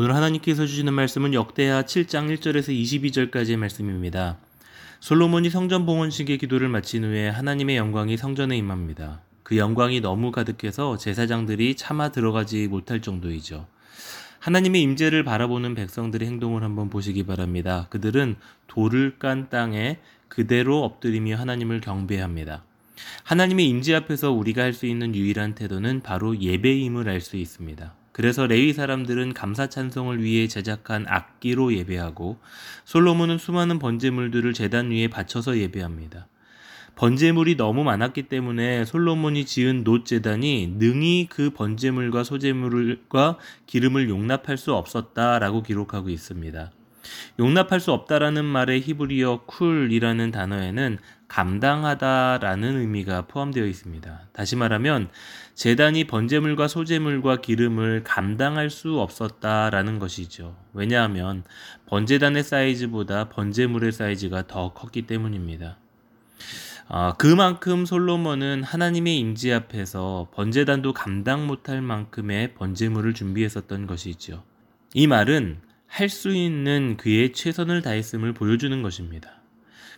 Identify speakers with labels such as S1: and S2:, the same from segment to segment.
S1: 오늘 하나님께서 주시는 말씀은 역대하 7장 1절에서 22절까지의 말씀입니다. 솔로몬이 성전 봉헌식의 기도를 마친 후에 하나님의 영광이 성전에 임합니다. 그 영광이 너무 가득해서 제사장들이 차마 들어가지 못할 정도이죠. 하나님의 임재를 바라보는 백성들의 행동을 한번 보시기 바랍니다. 그들은 돌을 깐 땅에 그대로 엎드리며 하나님을 경배합니다. 하나님의 임재 앞에서 우리가 할 수 있는 유일한 태도는 바로 예배임을 알 수 있습니다. 그래서 레위 사람들은 감사 찬송을 위해 제작한 악기로 예배하고 솔로몬은 수많은 번제물들을 제단 위에 바쳐서 예배합니다. 번제물이 너무 많았기 때문에 솔로몬이 지은 놋 제단이 능히 그 번제물과 소제물과 기름을 용납할 수 없었다라고 기록하고 있습니다. 용납할 수 없다라는 말의 히브리어 쿨이라는 단어에는 감당하다라는 의미가 포함되어 있습니다. 다시 말하면 재단이 번제물과 소제물과 기름을 감당할 수 없었다라는 것이죠. 왜냐하면 번제단의 사이즈보다 번제물의 사이즈가 더 컸기 때문입니다. 아, 그만큼 솔로몬은 하나님의 임재 앞에서 번제단도 감당 못할 만큼의 번제물을 준비했었던 것이죠. 이 말은 할 수 있는 그의 최선을 다했음을 보여주는 것입니다.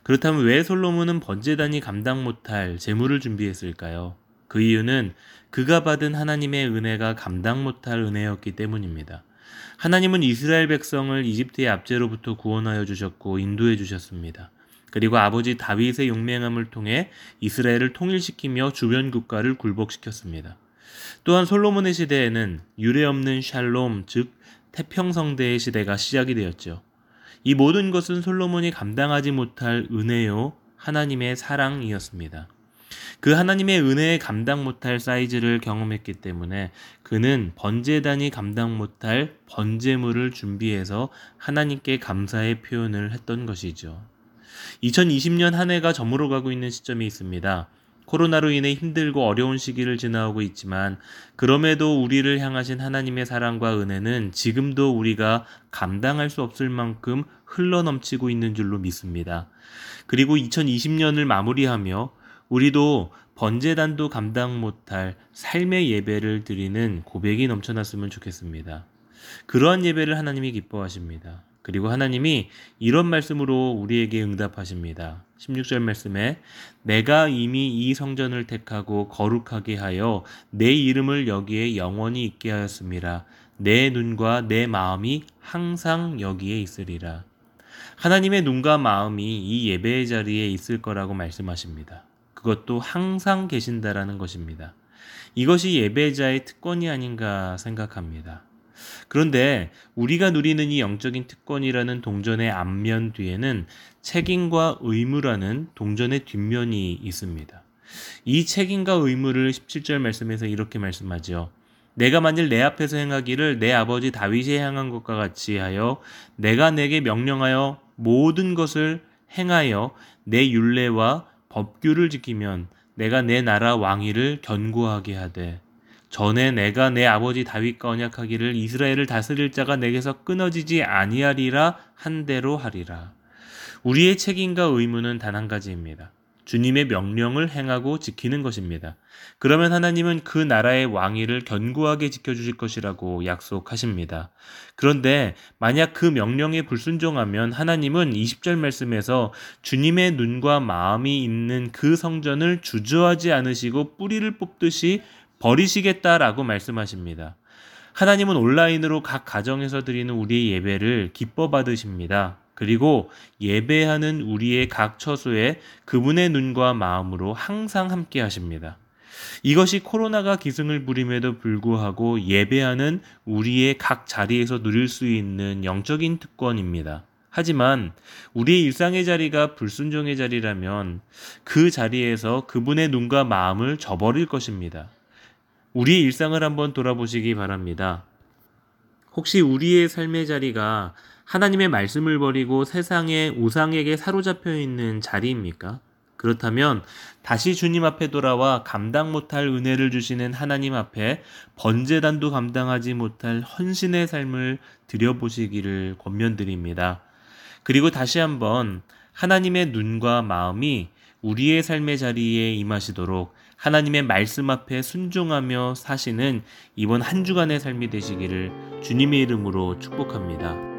S1: 그렇다면 왜 솔로몬은 번제단이 감당 못할 재물을 준비했을까요? 그 이유는 그가 받은 하나님의 은혜가 감당 못할 은혜였기 때문입니다. 하나님은 이스라엘 백성을 이집트의 압제로부터 구원하여 주셨고 인도해 주셨습니다. 그리고 아버지 다윗의 용맹함을 통해 이스라엘을 통일시키며 주변 국가를 굴복시켰습니다. 또한 솔로몬의 시대에는 유례 없는 샬롬, 즉 태평성대의 시대가 시작이 되었죠. 이 모든 것은 솔로몬이 감당하지 못할 은혜요 하나님의 사랑이었습니다. 그 하나님의 은혜에 감당 못할 사이즈를 경험했기 때문에 그는 번제단이 감당 못할 번제물을 준비해서 하나님께 감사의 표현을 했던 것이죠. 2020년 한 해가 저물어 가고 있는 시점이 있습니다. 코로나로 인해 힘들고 어려운 시기를 지나오고 있지만 그럼에도 우리를 향하신 하나님의 사랑과 은혜는 지금도 우리가 감당할 수 없을 만큼 흘러넘치고 있는 줄로 믿습니다. 그리고 2020년을 마무리하며 우리도 번제단도 감당 못할 삶의 예배를 드리는 고백이 넘쳐났으면 좋겠습니다. 그러한 예배를 하나님이 기뻐하십니다. 그리고 하나님이 이런 말씀으로 우리에게 응답하십니다. 16절 말씀에 내가 이미 이 성전을 택하고 거룩하게 하여 내 이름을 여기에 영원히 있게 하였습니다. 내 눈과 내 마음이 항상 여기에 있으리라. 하나님의 눈과 마음이 이 예배의 자리에 있을 거라고 말씀하십니다. 그것도 항상 계신다라는 것입니다. 이것이 예배자의 특권이 아닌가 생각합니다. 그런데 우리가 누리는 이 영적인 특권이라는 동전의 앞면 뒤에는 책임과 의무라는 동전의 뒷면이 있습니다. 이 책임과 의무를 17절 말씀에서 이렇게 말씀하죠. 내가 만일 내 앞에서 행하기를 내 아버지 다윗이 향한 것과 같이 하여 내가 내게 명령하여 모든 것을 행하여 내 율례와 법규를 지키면 내가 내 나라 왕위를 견고하게 하되 전에 내가 내 아버지 다윗과 언약하기를 이스라엘을 다스릴 자가 내게서 끊어지지 아니하리라 한 대로 하리라. 우리의 책임과 의무는 단 한 가지입니다. 주님의 명령을 행하고 지키는 것입니다. 그러면 하나님은 그 나라의 왕위를 견고하게 지켜주실 것이라고 약속하십니다. 그런데 만약 그 명령에 불순종하면 하나님은 20절 말씀에서 주님의 눈과 마음이 있는 그 성전을 주저하지 않으시고 뿌리를 뽑듯이 버리시겠다라고 말씀하십니다. 하나님은 온라인으로 각 가정에서 드리는 우리의 예배를 기뻐 받으십니다. 그리고 예배하는 우리의 각 처소에 그분의 눈과 마음으로 항상 함께 하십니다. 이것이 코로나가 기승을 부림에도 불구하고 예배하는 우리의 각 자리에서 누릴 수 있는 영적인 특권입니다. 하지만 우리의 일상의 자리가 불순종의 자리라면 그 자리에서 그분의 눈과 마음을 저버릴 것입니다. 우리의 일상을 한번 돌아보시기 바랍니다. 혹시 우리의 삶의 자리가 하나님의 말씀을 버리고 세상의 우상에게 사로잡혀 있는 자리입니까? 그렇다면 다시 주님 앞에 돌아와 감당 못할 은혜를 주시는 하나님 앞에 번제단도 감당하지 못할 헌신의 삶을 드려보시기를 권면드립니다. 그리고 다시 한번 하나님의 눈과 마음이 우리의 삶의 자리에 임하시도록 하나님의 말씀 앞에 순종하며 사시는 이번 한 주간의 삶이 되시기를 주님의 이름으로 축복합니다.